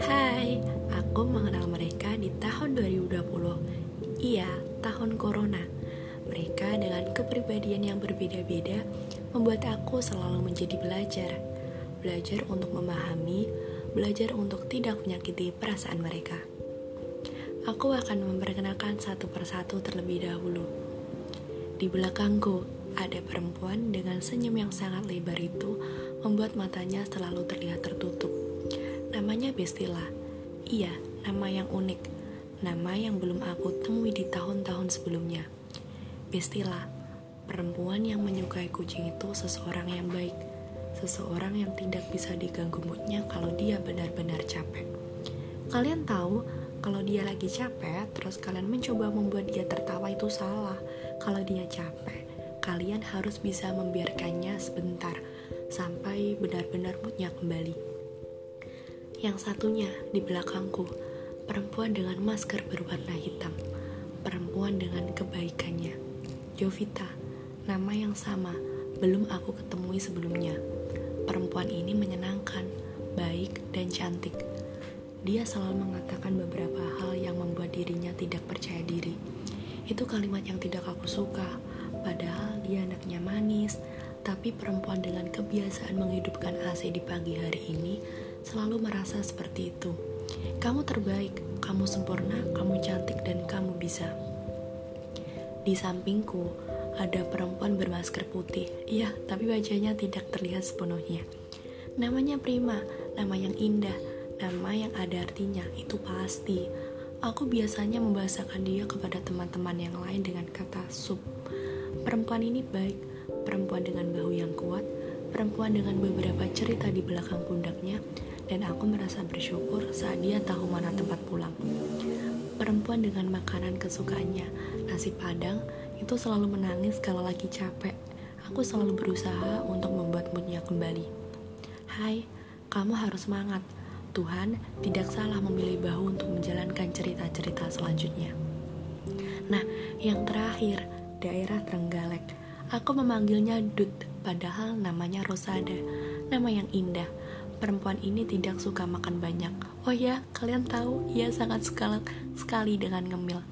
Hai, aku mengenal mereka di tahun 2020. Iya, tahun corona. Mereka dengan kepribadian yang berbeda-beda membuat aku selalu menjadi belajar. Belajar untuk memahami, belajar untuk tidak menyakiti perasaan mereka. Aku akan memperkenalkan satu persatu terlebih dahulu. Di belakangku ada perempuan dengan senyum yang sangat lebar itu membuat matanya selalu terlihat tertutup. Namanya Bestila. Iya, nama yang unik. Nama yang belum aku temui di tahun-tahun sebelumnya. Bestila, perempuan yang menyukai kucing itu seseorang yang baik. Seseorang yang tidak bisa diganggu moodnya kalau dia benar-benar capek. Kalian tahu, kalau dia lagi capek, terus kalian mencoba membuat dia tertawa itu salah. Kalau dia capek, kalian harus bisa membiarkannya sebentar sampai benar-benar moodnya kembali. Yang satunya di belakangku, perempuan dengan masker berwarna hitam, perempuan dengan kebaikannya. Jovita, nama yang sama, belum aku ketemui sebelumnya. Perempuan ini menyenangkan, baik, dan cantik. Dia selalu mengatakan beberapa hal yang membuat dirinya tidak percaya diri. Itu kalimat yang tidak aku suka, padahal dia anaknya manis, tapi perempuan dengan kebiasaan menghidupkan AC di pagi hari ini selalu merasa seperti itu. Kamu terbaik, kamu sempurna, kamu cantik, dan kamu bisa. Di sampingku ada perempuan bermasker putih. Iya, tapi wajahnya tidak terlihat sepenuhnya. Namanya Prima, nama yang indah, nama yang ada artinya, itu pasti. Aku biasanya membahasakan dia kepada teman-teman yang lain dengan kata sub. Perempuan ini baik, perempuan dengan bahu yang kuat, perempuan dengan beberapa cerita di belakang pundaknya, dan aku merasa bersyukur saat dia tahu mana tempat pulang. Perempuan dengan makanan kesukaannya, nasi padang, itu selalu menangis kalau lagi capek. Aku selalu berusaha untuk membuat moodnya kembali. Hai, kamu harus semangat. Tuhan tidak salah memilih bahu untuk menjalankan cerita-cerita selanjutnya. Nah, yang terakhir, daerah Trenggalek. Aku memanggilnya Dut, padahal namanya Rosada, nama yang indah perempuan ini tidak suka makan banyak. Oh ya, kalian tahu, ia sangat suka sekali dengan ngemil.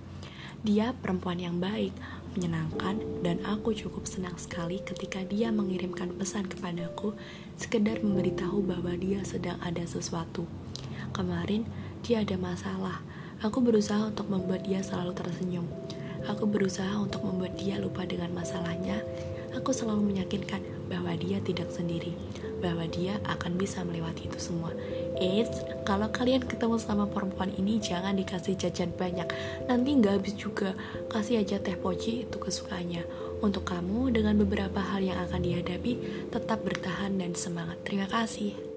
Dia perempuan yang baik, menyenangkan, dan aku cukup senang sekali ketika dia mengirimkan pesan kepadaku sekedar memberitahu bahwa dia sedang ada sesuatu. Kemarin, dia ada masalah. Aku berusaha untuk membuat dia selalu tersenyum. Aku berusaha untuk membuat dia lupa dengan masalahnya. Aku selalu meyakinkan bahwa dia tidak sendiri bahwa dia akan bisa melewati itu semua. Eits, kalau kalian ketemu sama perempuan ini jangan dikasih jajan banyak, nanti nggak habis juga. Kasih aja teh poci itu kesukaannya. Untuk kamu dengan beberapa hal yang akan dihadapi, tetap bertahan dan semangat. Terima kasih.